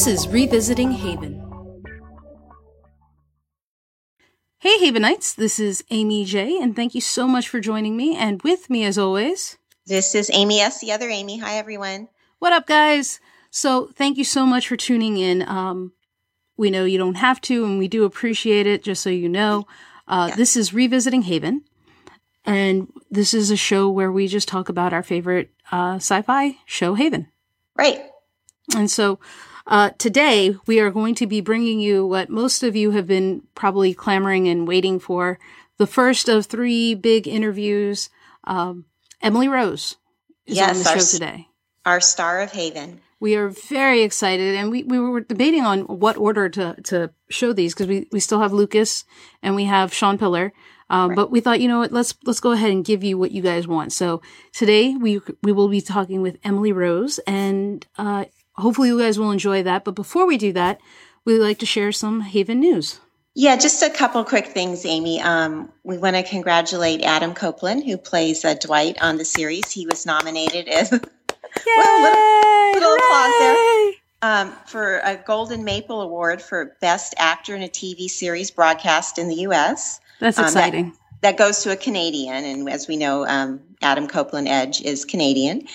This is Revisiting Haven. Hey, Havenites, this is Amy J, and thank you so much for joining me. And with me, as always, this is Amy S., the other Amy. Hi, everyone. What up, guys? So, thank you so much for tuning in. Um, we know you don't have to, and we do appreciate it, just so you know. Uh, yeah. This is Revisiting Haven, and this is a show where we just talk about our favorite uh, sci fi show, Haven. Right. And so, uh, today, we are going to be bringing you what most of you have been probably clamoring and waiting for the first of three big interviews. Um, Emily Rose is yes, on the show today. Our star of Haven. We are very excited, and we, we were debating on what order to, to show these because we, we still have Lucas and we have Sean Pillar. Um, right. But we thought, you know what, let's let's go ahead and give you what you guys want. So today we we will be talking with Emily Rose, and uh, hopefully you guys will enjoy that. But before we do that, we'd like to share some Haven news. Yeah, just a couple quick things, Amy. Um, we want to congratulate Adam Copeland, who plays uh, Dwight on the series. He was nominated as well, little, little applause there. Um, for a Golden Maple Award for Best Actor in a TV Series broadcast in the U.S. That's exciting. Um, that, that, goes to a Canadian, and as we know, um, Adam Copeland Edge is Canadian.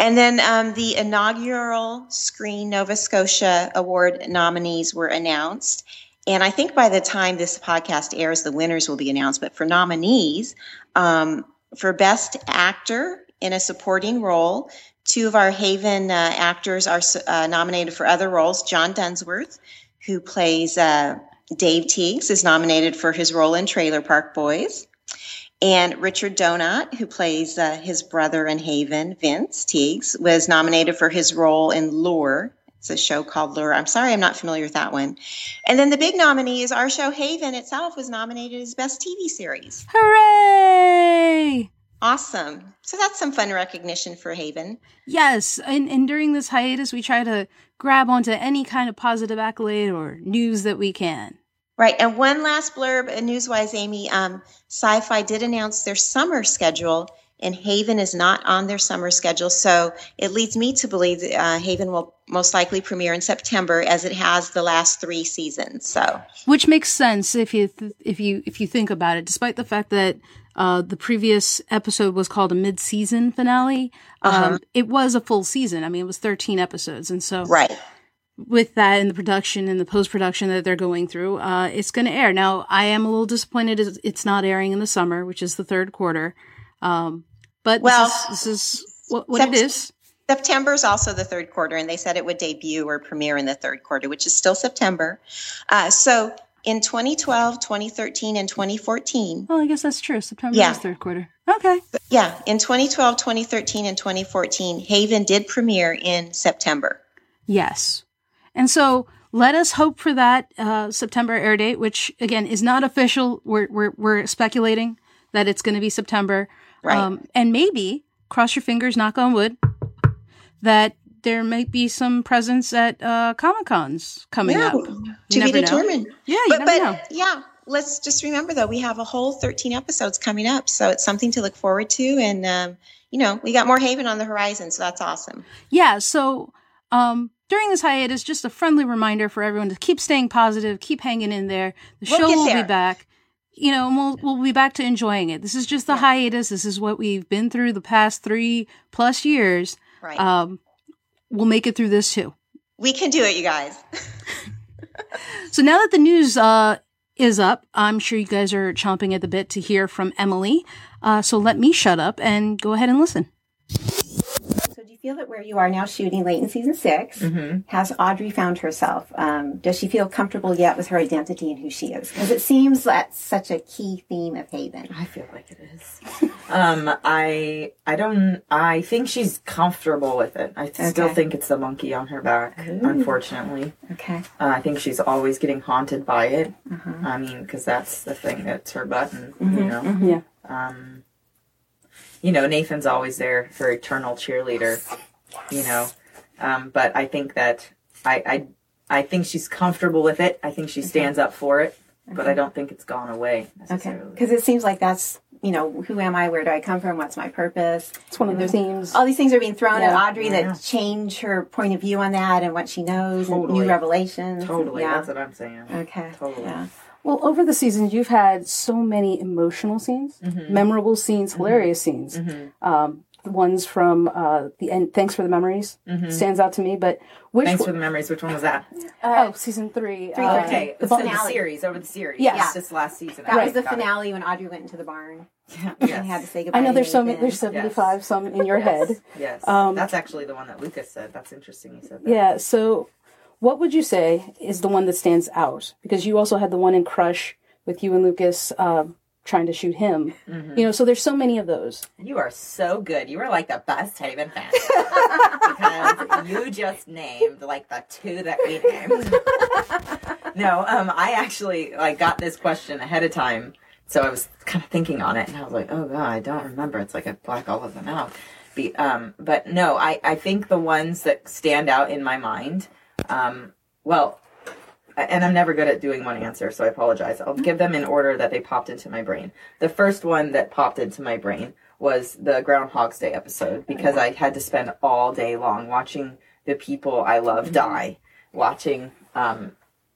And then um, the inaugural Screen Nova Scotia Award nominees were announced. And I think by the time this podcast airs, the winners will be announced. But for nominees, um, for Best Actor in a Supporting Role, two of our Haven uh, actors are uh, nominated for other roles. John Dunsworth, who plays uh, Dave Teagues, is nominated for his role in Trailer Park Boys. And Richard Donat, who plays uh, his brother in Haven, Vince Teagues, was nominated for his role in Lure. It's a show called Lure. I'm sorry, I'm not familiar with that one. And then the big nominee is our show Haven itself was nominated as Best TV Series. Hooray! Awesome. So that's some fun recognition for Haven. Yes. And, and during this hiatus, we try to grab onto any kind of positive accolade or news that we can. Right. And one last blurb, uh, newswise, Amy. Um, Sci Fi did announce their summer schedule, and Haven is not on their summer schedule. So it leads me to believe that uh, Haven will most likely premiere in September, as it has the last three seasons. So, which makes sense if you th- if you if you think about it. Despite the fact that uh, the previous episode was called a mid-season finale. Uh-huh. Um, it was a full season. I mean, it was 13 episodes. And so right with that and the production and the post production that they're going through, uh, it's going to air. Now, I am a little disappointed it's not airing in the summer, which is the third quarter. Um, but well, this is, this is what, what sept- it is. September is also the third quarter, and they said it would debut or premiere in the third quarter, which is still September. Uh, so in 2012, 2013, and 2014. Well, I guess that's true. September yeah. is third quarter. Okay. Yeah. In 2012, 2013, and 2014, Haven did premiere in September. Yes. And so let us hope for that uh, September air date, which again is not official. We're we're, we're speculating that it's going to be September, right? Um, and maybe cross your fingers, knock on wood, that there might be some presence at uh, Comic Cons coming yeah, up. To be determined. Know. Yeah, but, but yeah. Let's just remember though we have a whole 13 episodes coming up, so it's something to look forward to, and um, you know we got more Haven on the horizon, so that's awesome. Yeah. So um, during this hiatus, just a friendly reminder for everyone to keep staying positive, keep hanging in there. The we'll show will there. be back. You know, and we'll we'll be back to enjoying it. This is just the yeah. hiatus. This is what we've been through the past three plus years. Right. Um, we'll make it through this too. We can do it, you guys. so now that the news uh, is up, I'm sure you guys are chomping at the bit to hear from Emily. Uh, so let me shut up and go ahead and listen feel that where you are now shooting late in season 6 mm-hmm. has Audrey found herself? Um, does she feel comfortable yet with her identity and who she is? Because it seems that's such a key theme of Haven. I feel like it is. um, I I don't. I think she's comfortable with it. I okay. still think it's the monkey on her back. Ooh. Unfortunately. Okay. Uh, I think she's always getting haunted by it. Uh-huh. I mean, because that's the thing that's her button. Mm-hmm. You know. Mm-hmm. Yeah. Um, you know, Nathan's always there, her eternal cheerleader. You know, um, but I think that I, I I think she's comfortable with it. I think she stands okay. up for it, okay. but I don't think it's gone away. Okay, because it seems like that's you know, who am I? Where do I come from? What's my purpose? It's one of their themes. All these things are being thrown at Yeah. Audrey that change her point of view on that and what she knows and Totally. new revelations. Totally, Yeah. that's what I'm saying. Okay. Totally. Yeah. Well, over the seasons, you've had so many emotional scenes, Mm-hmm. memorable scenes, hilarious scenes. Um, the ones from uh, the end. Thanks for the memories stands out to me. But which? Mm-hmm. Thanks one- for the memories. Which one was that? oh, season three. Three, uh, Okay, the the finale. series over the series. Yes. Yes, this last season. That Okay, was the got it. finale when Audrey went into the barn Yeah, and yes. had to say goodbye. I know there's so many. There's 75 some in your head. Yes, Um, that's actually the one that Lucas said. That's interesting. He said that. Yeah. So, what would you say is the one that stands out? Because you also had the one in Crush with you and Lucas uh, trying to shoot him. Mm-hmm. You know, so there's so many of those. You are so good. You are like the best Haven fan. because you just named like the two that we named. no, um, I actually like got this question ahead of time. So I was kind of thinking on it and I was like, oh god, I don't remember. It's like I black all of them out. Be, um, but no, I, I think the ones that stand out in my mind, um, well, and I'm never good at doing one answer, so I apologize. I'll give them in order that they popped into my brain. The first one that popped into my brain was the Groundhog's Day episode because I had to spend all day long watching the people I love die, watching, um,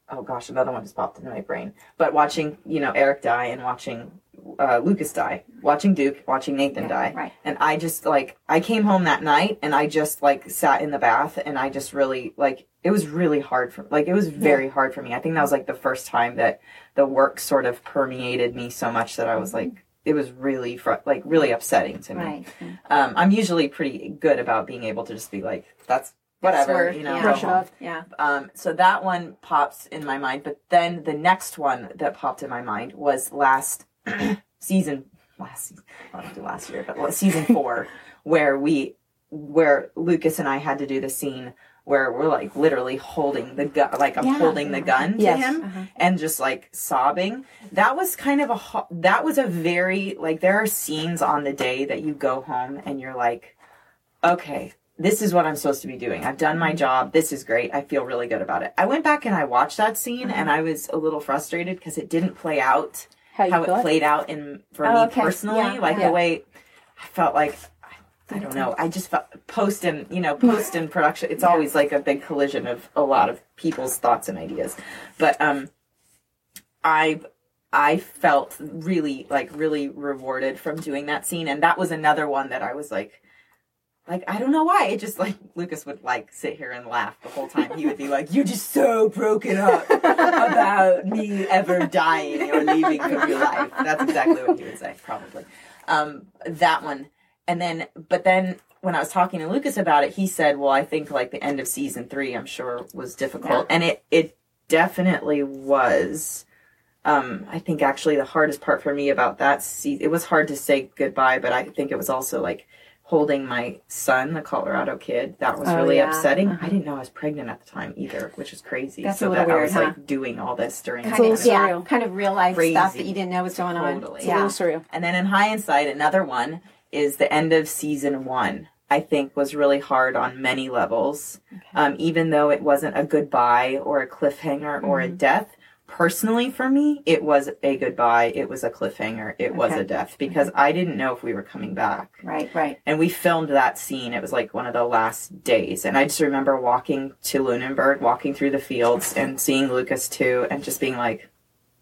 oh gosh, another one just popped into my brain, but watching, you know, Eric die and watching uh, Lucas die, watching Duke, watching Nathan die. right. And I just like, I came home that night and I just like sat in the bath and I just really like, it was really hard for, like, it was very hard for me. I think that was like the first time that the work sort of permeated me so much that I was like, it was really, fr- like, really upsetting to me. Right. Um, I'm usually pretty good about being able to just be like, that's whatever, you know. yeah. Brush it off. Yeah. Um, so that one pops in my mind, but then the next one that popped in my mind was last season, last season, don't last year, but season four, where we, where Lucas and I had to do the scene where we're like literally holding the gun, like I'm Yeah. holding the gun to Yes. him uh-huh. and just like sobbing. That was kind of a, ho- that was a very, like there are scenes on the day that you go home and you're like, okay, this is what I'm supposed to be doing. I've done my mm-hmm. job. This is great. I feel really good about it. I went back and I watched that scene uh-huh. and I was a little frustrated because it didn't play out How how it thought? played out in for Oh, me okay. personally. Yeah. Like Yeah. the way I felt like I don't know. I just felt post and you know post and production. It's always like a big collision of a lot of people's thoughts and ideas. But um, I I felt really like really rewarded from doing that scene, and that was another one that I was like. Like I don't know why. It just like Lucas would like sit here and laugh the whole time. He would be like, "You're just so broken up about me ever dying or leaving from your life." That's exactly what he would say, probably. Um, that one, and then, but then when I was talking to Lucas about it, he said, "Well, I think like the end of season three, I'm sure was difficult, and it it definitely was." Um, I think actually the hardest part for me about that season, it was hard to say goodbye, but I think it was also like holding my son, the Colorado kid. That was Oh, really yeah. upsetting. I didn't know I was pregnant at the time either, which is crazy. That's so a little that I was huh? like doing all this during Kind little of, yeah, kind of real life Crazy. stuff that you didn't know was going on. Totally. It's a Yeah. little surreal. And then in hindsight, another one is the end of season one. I think was really hard on many levels. Um, even though it wasn't a goodbye or a cliffhanger or Mm-hmm. a death. Personally, for me, it was a goodbye. It was a cliffhanger. It was a death because I didn't know if we were coming back. Right, right. And we filmed that scene. It was like one of the last days. And I just remember walking to Lunenburg, walking through the fields and seeing Lucas too, and just being like,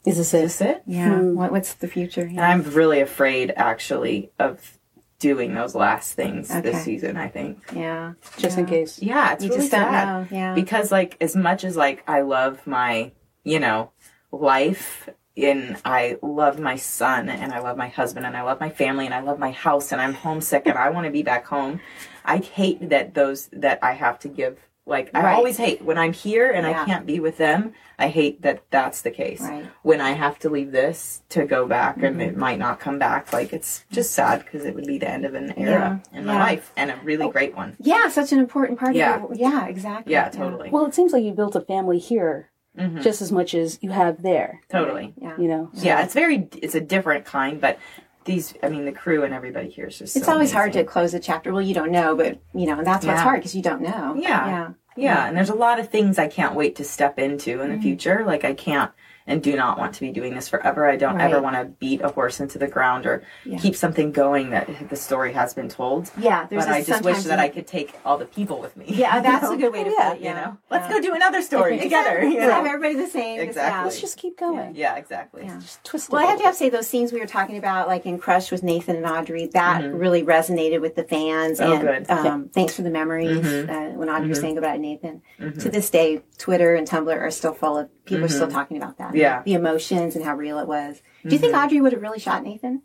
Is this is it? this it? Yeah. Hmm. What, what's the future? And I'm really afraid, actually, of doing those last things Okay. this season. I think. yeah. Just in case. Yeah, it's You really just sad. Yeah. because, like, as much as like I love my, you know, life. And I love my son, and I love my husband, and I love my family, and I love my house, and I'm homesick, and I want to be back home. I hate that those that I have to give. Like I Right. always hate when I'm here and Yeah. I can't be with them. I hate that that's the case. Right. When I have to leave this to go back, and Mm-hmm. it might not come back. Like it's just sad because it would be the end of an era in my Yeah. Oh. life and a really great one. yeah, such an important part Yeah. of your, yeah, exactly. Yeah, totally. Well, it seems like you built a family here Mhm. just as much as you have there. Totally. Yeah. You know. Yeah, it's very it's a different kind, but these I mean the crew and everybody here is just It's so always hard to close a chapter. Well, you don't know, but you know, and that's what's Yeah. hard because you don't know. Yeah. Yeah. Yeah, and there's a lot of things I can't wait to step into in the Mm-hmm. future. Like I can't and do not want to be doing this forever. I don't ever want to beat a horse into the ground or Yeah. keep something going that the story has been told. Yeah, there's but a- I just wish that I could take all the people with me. Yeah, that's know? a good way to Yeah. put it. You Yeah. know, let's Yeah. go do another story together. You know? Have everybody the same. Exactly. Let's just keep going. Yeah, exactly. Yeah. Just twist. Well, I a have to have to say those scenes we were talking about, like in Crush with Nathan and Audrey, that really resonated with the fans. Mm-hmm. Oh, and good. Um, thanks for the memories. Mhm. Uh, when Audrey was Mhm. saying goodbye to Nathan, Mhm. to this day, Twitter and Tumblr are still full of people are still Mhm. talking about that. Yeah. the emotions and how real it was. Do you think Mhm. Audrey would have really shot Nathan?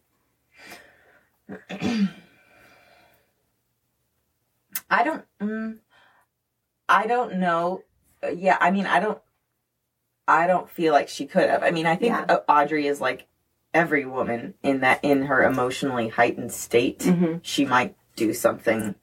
I don't. Mm, I don't know. Uh, Yeah, I mean, I don't. I don't feel like she could have. I mean, I think Yeah. Audrey is like every woman in that in her emotionally heightened state. Mhm. She might do something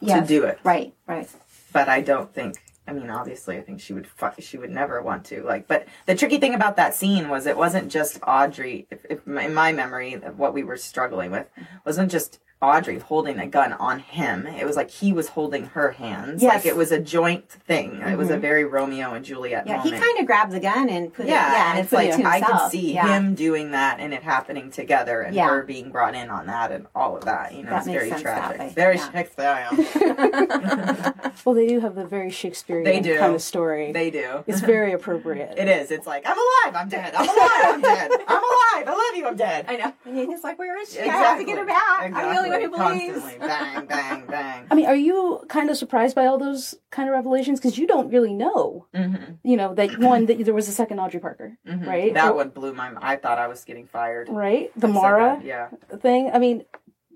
Yes. to do it, Right, right. but I don't think. I mean, obviously, I think she would. fu- She would never want to. Like, but the tricky thing about that scene was it wasn't just Audrey. If, if in my memory, what we were struggling with wasn't just Audrey holding a gun on him. It was like he was holding her hands. Yes. Like it was a joint thing. It was a mm-hmm. very Romeo and Juliet Yeah, he kind of grabbed the gun and put yeah, it. Yeah, and it's like it I could himself. see yeah. him doing that and it happening together, and Yeah. her being brought in on that, and all of that. You know, That it's very sense that tragic. Very Yeah. Shakespearean. Well, they do have the very Shakespearean They do. kind of story. they do. it's very appropriate. It is. It's like I'm alive. I'm dead. I'm alive. I'm dead. I'm alive. I love you. I'm dead. I know. And Nathan's like, "Where is she? I have to get her back. I'm the only one who believes." Constantly, bang, bang, bang. I mean, are you kind of surprised by all those kind of revelations? Because you don't really know, Mm-hmm. you know, that one that there was a second Audrey Parker, right? That Or- one blew my. mind. I thought I was getting fired. right? The Mara that- yeah. thing. I mean,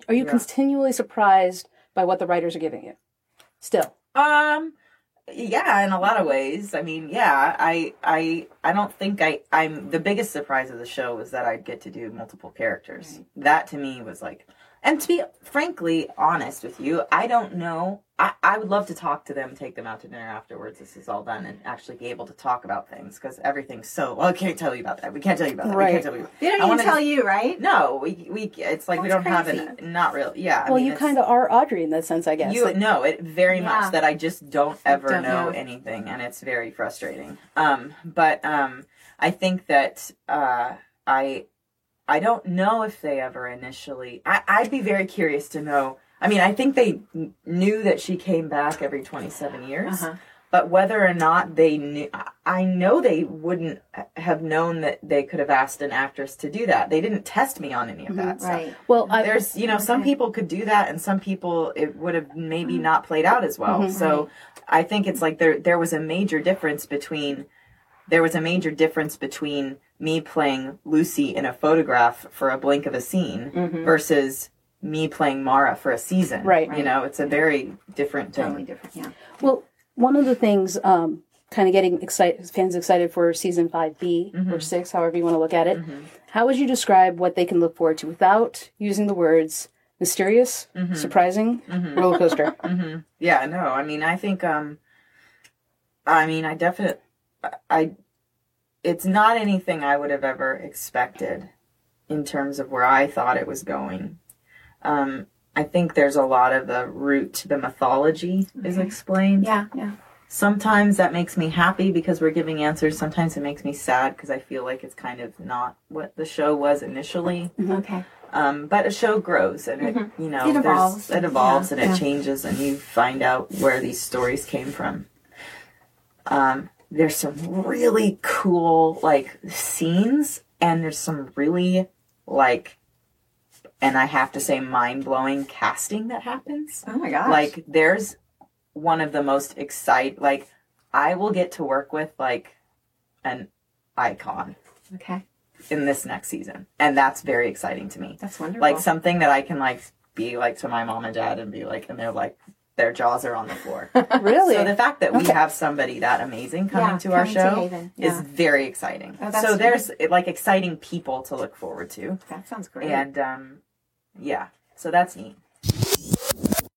are you Yeah. continually surprised by what the writers are giving you? Still, Um. Yeah, in a lot of ways. I mean, yeah, I, I, I don't think I, I'm the biggest surprise of the show was that I'd get to do multiple characters. That to me was like, and to be frankly honest with you, I don't know. I, I would love to talk to them, take them out to dinner afterwards. This is all done, and actually be able to talk about things because everything's so. Well, I can't tell you about that. We can't tell you about that. We can't tell you. They don't I even wanna- tell you, right? No, we we. It's like we don't have crazy. an. Not really. Yeah. I well, mean, you kind of are Audrey in that sense, I guess. you Like, know it very Yeah. much that I just don't ever Don't know, know. anything, and it's very frustrating. Um, but um, I think that uh, I I don't know if they ever initially. I, I'd be very curious to know. I mean, I think they kn- knew that she came back every twenty seven years. Uh-huh. But whether or not they knew, I know they wouldn't have known that they could have asked an actress to do that. They didn't test me on any of that stuff Right. well, I, there's you know some people could do that and some people it would have maybe not played out as well Mhm. so i think it's like there there was a major difference between there was a major difference between me playing lucy in a photograph for a blink of a scene Mhm. versus me playing mara for a season Right. you know it's a very different thing Totally different. Yeah. Well, one of the things, um, kind of getting excited, fans excited for season 5B Mm-hmm. or 6, however you want to look at it. How would you describe what they can look forward to without using the words mysterious, Mm-hmm. surprising, roller coaster? hmm Yeah, no, I mean, I think, um, I mean, I definitely, I, it's not anything I would have ever expected in terms of where I thought it was going. Um, I think there's a lot of the root to the mythology is explained. Yeah. Yeah. Sometimes that makes me happy because we're giving answers. Sometimes it makes me sad because I feel like it's kind of not what the show was initially. Okay. Um, but a show grows and it, you know, It evolves. it evolves Yeah, and it yeah. changes and you find out where these stories came from. Um, there's some really cool like scenes and there's some really like, and I have to say mind blowing casting that happens. Oh my gosh. Like there's one of the most excite like I will get to work with like an icon Okay. in this next season. And that's very exciting to me. That's wonderful. Like something that I can like be like to my mom and dad and be like and they're like their jaws are on the floor. really? So the fact that we Okay. have somebody that amazing coming Yeah, to our coming to show Haven, is yeah. very exciting. Oh, that's so there's like exciting people to look forward to. that sounds great. And um yeah. So that's neat.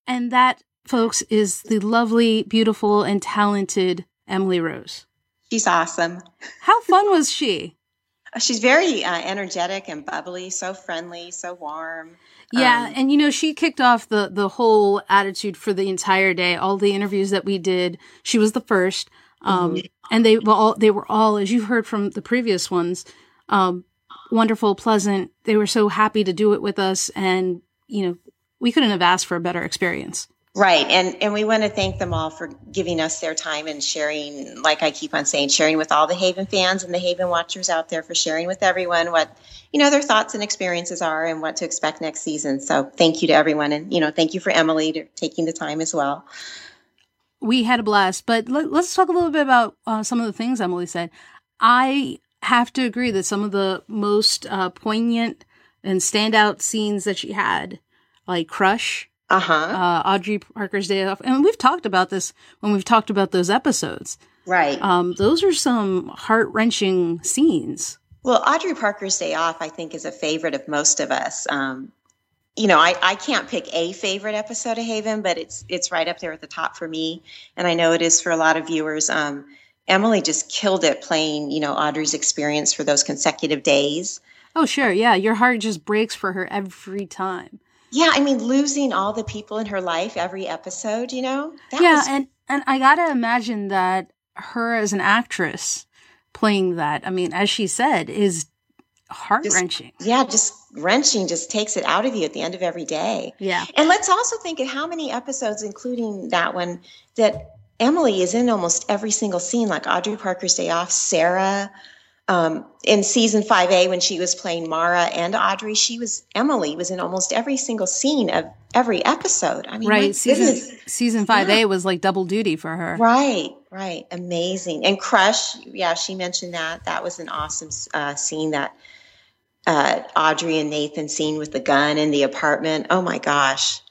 and that, folks, is the lovely, beautiful, and talented Emily Rose. She's awesome. How fun was she? She's very uh, energetic and bubbly, so friendly, so warm. Yeah, Um, and you know, she kicked off the the whole attitude for the entire day. All the interviews that we did, she was the first. Um, mm-hmm. and they were all, they were all, as you've heard from the previous ones, um, wonderful, pleasant. They were so happy to do it with us. And, you know, we couldn't have asked for a better experience. Right. And and we want to thank them all for giving us their time and sharing, like I keep on saying, sharing with all the Haven fans and the Haven watchers out there for sharing with everyone what, you know, their thoughts and experiences are and what to expect next season. So thank you to everyone. And, you know, thank you for Emily to taking the time as well. We had a blast, but let, us talk a little bit about uh, some of the things Emily said. I have to agree that some of the most uh, poignant and standout scenes that she had, like Crush, uh-huh. uh, Audrey Parker's Day Off. And we've talked about this when we've talked about those episodes. Right. Um, those are some heart wrenching scenes. Well, Audrey Parker's Day Off, I think, is a favorite of most of us. Um, you know, I, I can't pick a favorite episode of Haven, but it's it's right up there at the top for me, and I know it is for a lot of viewers. Um, Emily just killed it playing, you know, Audrey's experience for those consecutive days. Oh, sure, yeah, your heart just breaks for her every time. Yeah, I mean, losing all the people in her life every episode, you know? yeah, was... and, and I gotta imagine that her as an actress playing that, I mean, as she said, is heart wrenching. Yeah, just wrenching, just takes it out of you at the end of every day. Yeah. And let's also think of how many episodes, including that one, that Emily is in almost every single scene, like Audrey Parker's Day Off, Sarah, um, in season 5A when she was playing Mara and Audrey, she was Emily was in almost every single scene of every episode. I mean, right? Season season 5A yeah. was like double duty for her. Right, right, amazing. And Crush, yeah, she mentioned that. That was an awesome uh, scene that uh, Audrey and Nathan scene with the gun in the apartment. Oh my gosh.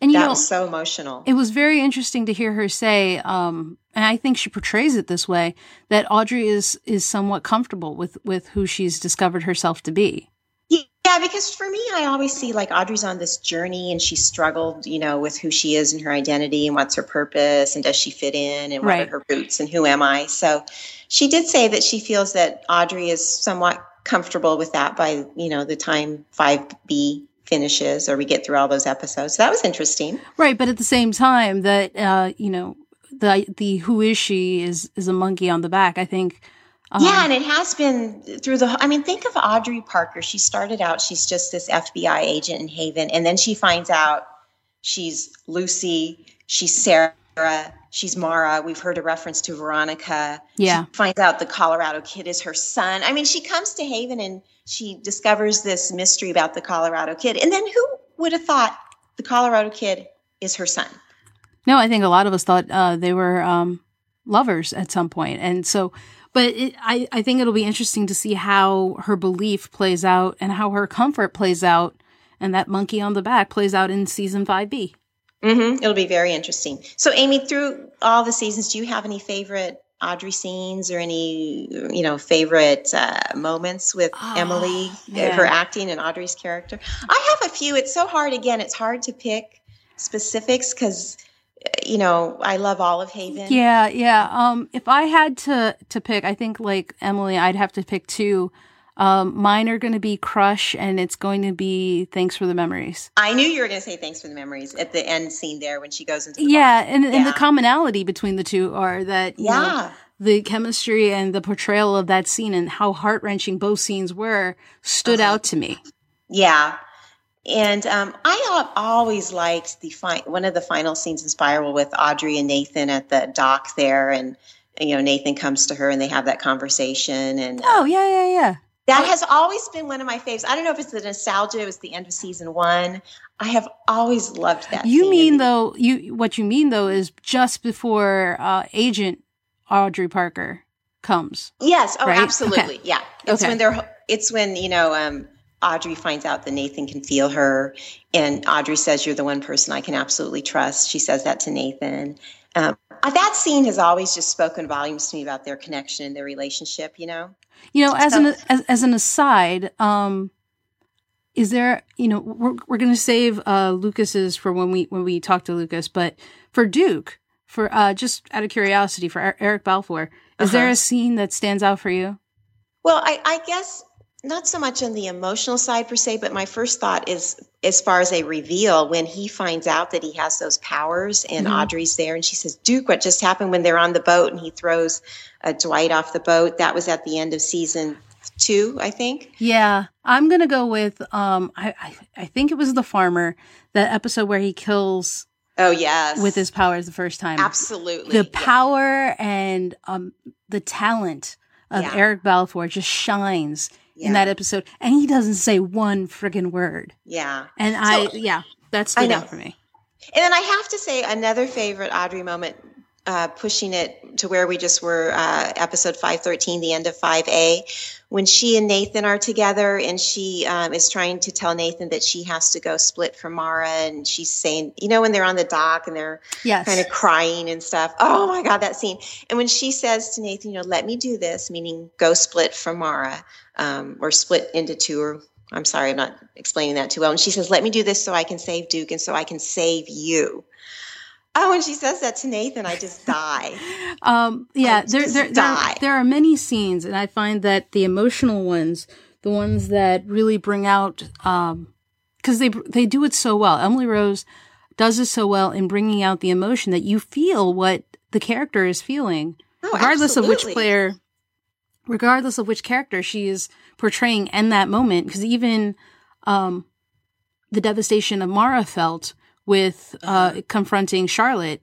And that know, was so emotional. It was very interesting to hear her say, um, and I think she portrays it this way, that Audrey is is somewhat comfortable with with who she's discovered herself to be. Yeah, because for me, I always see like Audrey's on this journey and she struggled, you know, with who she is and her identity and what's her purpose and does she fit in and what right. are her roots and who am I. So she did say that she feels that Audrey is somewhat comfortable with that by you know the time 5b finishes or we get through all those episodes. So that was interesting. Right but at the same time that uh you know the the who is she is is a monkey on the back. I think um, yeah and it has been through the i mean think of audrey parker. She started out she's just this fbi agent in haven and then she finds out she's lucy she's sarah she's Mara. We've heard a reference to Veronica. Yeah. She finds out the Colorado kid is her son. I mean, she comes to Haven and she discovers this mystery about the Colorado kid. And then who would have thought the Colorado kid is her son? No, I think a lot of us thought uh, they were um, lovers at some point. And so, but it, I, I think it'll be interesting to see how her belief plays out and how her comfort plays out. And that monkey on the back plays out in season 5B. Mm-hmm. It'll be very interesting. So, Amy, through all the seasons, do you have any favorite Audrey scenes or any, you know, favorite uh, moments with oh, Emily, yeah. her acting and Audrey's character? I have a few. It's so hard. Again, it's hard to pick specifics because you know i love olive haven yeah yeah um if i had to to pick i think like emily i'd have to pick two um, mine are going to be Crush, and it's going to be Thanks for the Memories. I knew you were going to say Thanks for the Memories at the end scene there when she goes into yeah, and, yeah. and the commonality between the two are that yeah. Know, the chemistry and the portrayal of that scene and how heart wrenching both scenes were stood uh-huh. out to me. Yeah. And um, I always liked the fi- one of the final scenes in Spiral with Audrey and Nathan at the dock there, and you know Nathan comes to her and they have that conversation. And oh yeah, yeah, yeah. That has always been one of my faves. I don't know if it's the nostalgia. It was the end of season one. I have always loved that. You mean though? You what you mean though is just before uh, Agent Audrey Parker comes. Yes. Oh, right? absolutely. Okay. Yeah. It's okay. when they're. It's when you know. Um, Audrey finds out that Nathan can feel her, and Audrey says, "You're the one person I can absolutely trust." She says that to Nathan. Um, that scene has always just spoken volumes to me about their connection and their relationship. You know. You know, as an as, as an aside, um, is there? You know, we're we're going to save uh, Lucas's for when we when we talk to Lucas, but for Duke, for uh, just out of curiosity, for Eric Balfour, is uh-huh. there a scene that stands out for you? Well, I, I guess not so much on the emotional side per se, but my first thought is as far as a reveal when he finds out that he has those powers and mm-hmm. Audrey's there and she says, Duke, what just happened when they're on the boat and he throws uh, Dwight off the boat? That was at the end of season two, I think. Yeah. I'm going to go with, um, I, I, I think it was the farmer, that episode where he kills Oh yes, with his powers the first time. Absolutely, the power and um the talent of yeah. Eric Balfour just shines yeah. in that episode, and he doesn't say one friggin' word. Yeah. And so, I, yeah, that's stood out for me. And then I have to say another favorite Audrey moment, uh, pushing it to where we just were, uh, episode 513, the end of 5A, when she and Nathan are together and she um, is trying to tell Nathan that she has to go split from Mara. And she's saying, you know, when they're on the dock and they're yes. kind of crying and stuff. Oh my God, that scene. And when she says to Nathan, you know, let me do this, meaning go split from Mara um, or split into two or I'm sorry, I'm not explaining that too well. And she says, let me do this so I can save Duke and so I can save you. Oh, when she says that to Nathan, I just die. um, yeah, there, there, there, there, are many scenes, and I find that the emotional ones, the ones that really bring out, um, because they they do it so well. Emily Rose does it so well in bringing out the emotion that you feel what the character is feeling, oh, regardless absolutely. of which player, regardless of which character she is portraying in that moment. Because even um, the devastation of Mara felt with uh, mm-hmm. confronting Charlotte,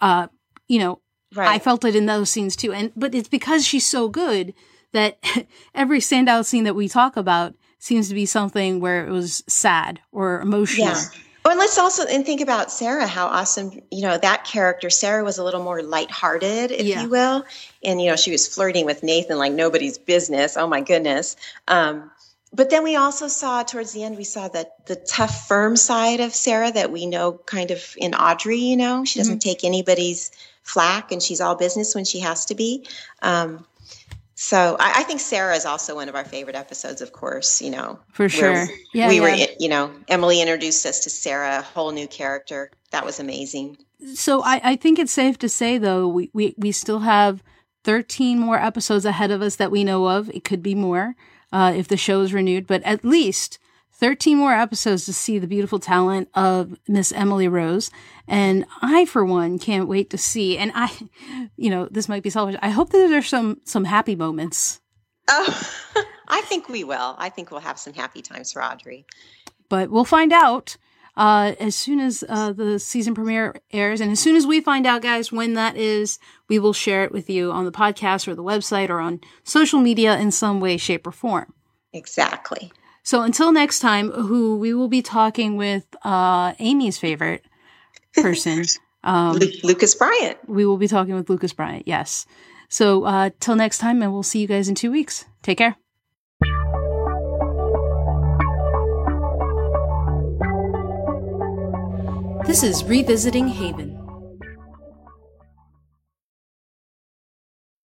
uh, you know, right. I felt it in those scenes too. And but it's because she's so good that every standout scene that we talk about seems to be something where it was sad or emotional. Yeah. Oh, and let's also and think about Sarah, how awesome, you know, that character, Sarah was a little more lighthearted, if yeah. you will. And, you know, she was flirting with Nathan like nobody's business. Oh my goodness. Um, but then we also saw towards the end we saw that the tough firm side of sarah that we know kind of in audrey you know she doesn't mm-hmm. take anybody's flack and she's all business when she has to be. Um, so I, I, think sarah is also one of our favorite episodes of course you know for sure. yeah we yeah. were you know emily introduced us to sarah a whole new character. That was amazing. So i, I think it's safe to say though we, we, we still have 13 more episodes ahead of us that we know of. It could be more uh, if the show is renewed, but at least 13 more episodes to see the beautiful talent of Miss Emily Rose. And I, for one, can't wait to see. And I, you know, this might be selfish. I hope that there's some, some happy moments. Oh, I think we will. I think we'll have some happy times for Audrey. But we'll find out uh, as soon as uh, the season premiere airs. And as soon as we find out, guys, when that is, we will share it with you on the podcast or the website or on social media in some way, shape, or form. Exactly. So until next time, who we will be talking with uh, Amy's favorite person, um, Lucas Bryant. We will be talking with Lucas Bryant, yes. So uh, till next time, and we'll see you guys in two weeks. Take care. This is Revisiting Haven.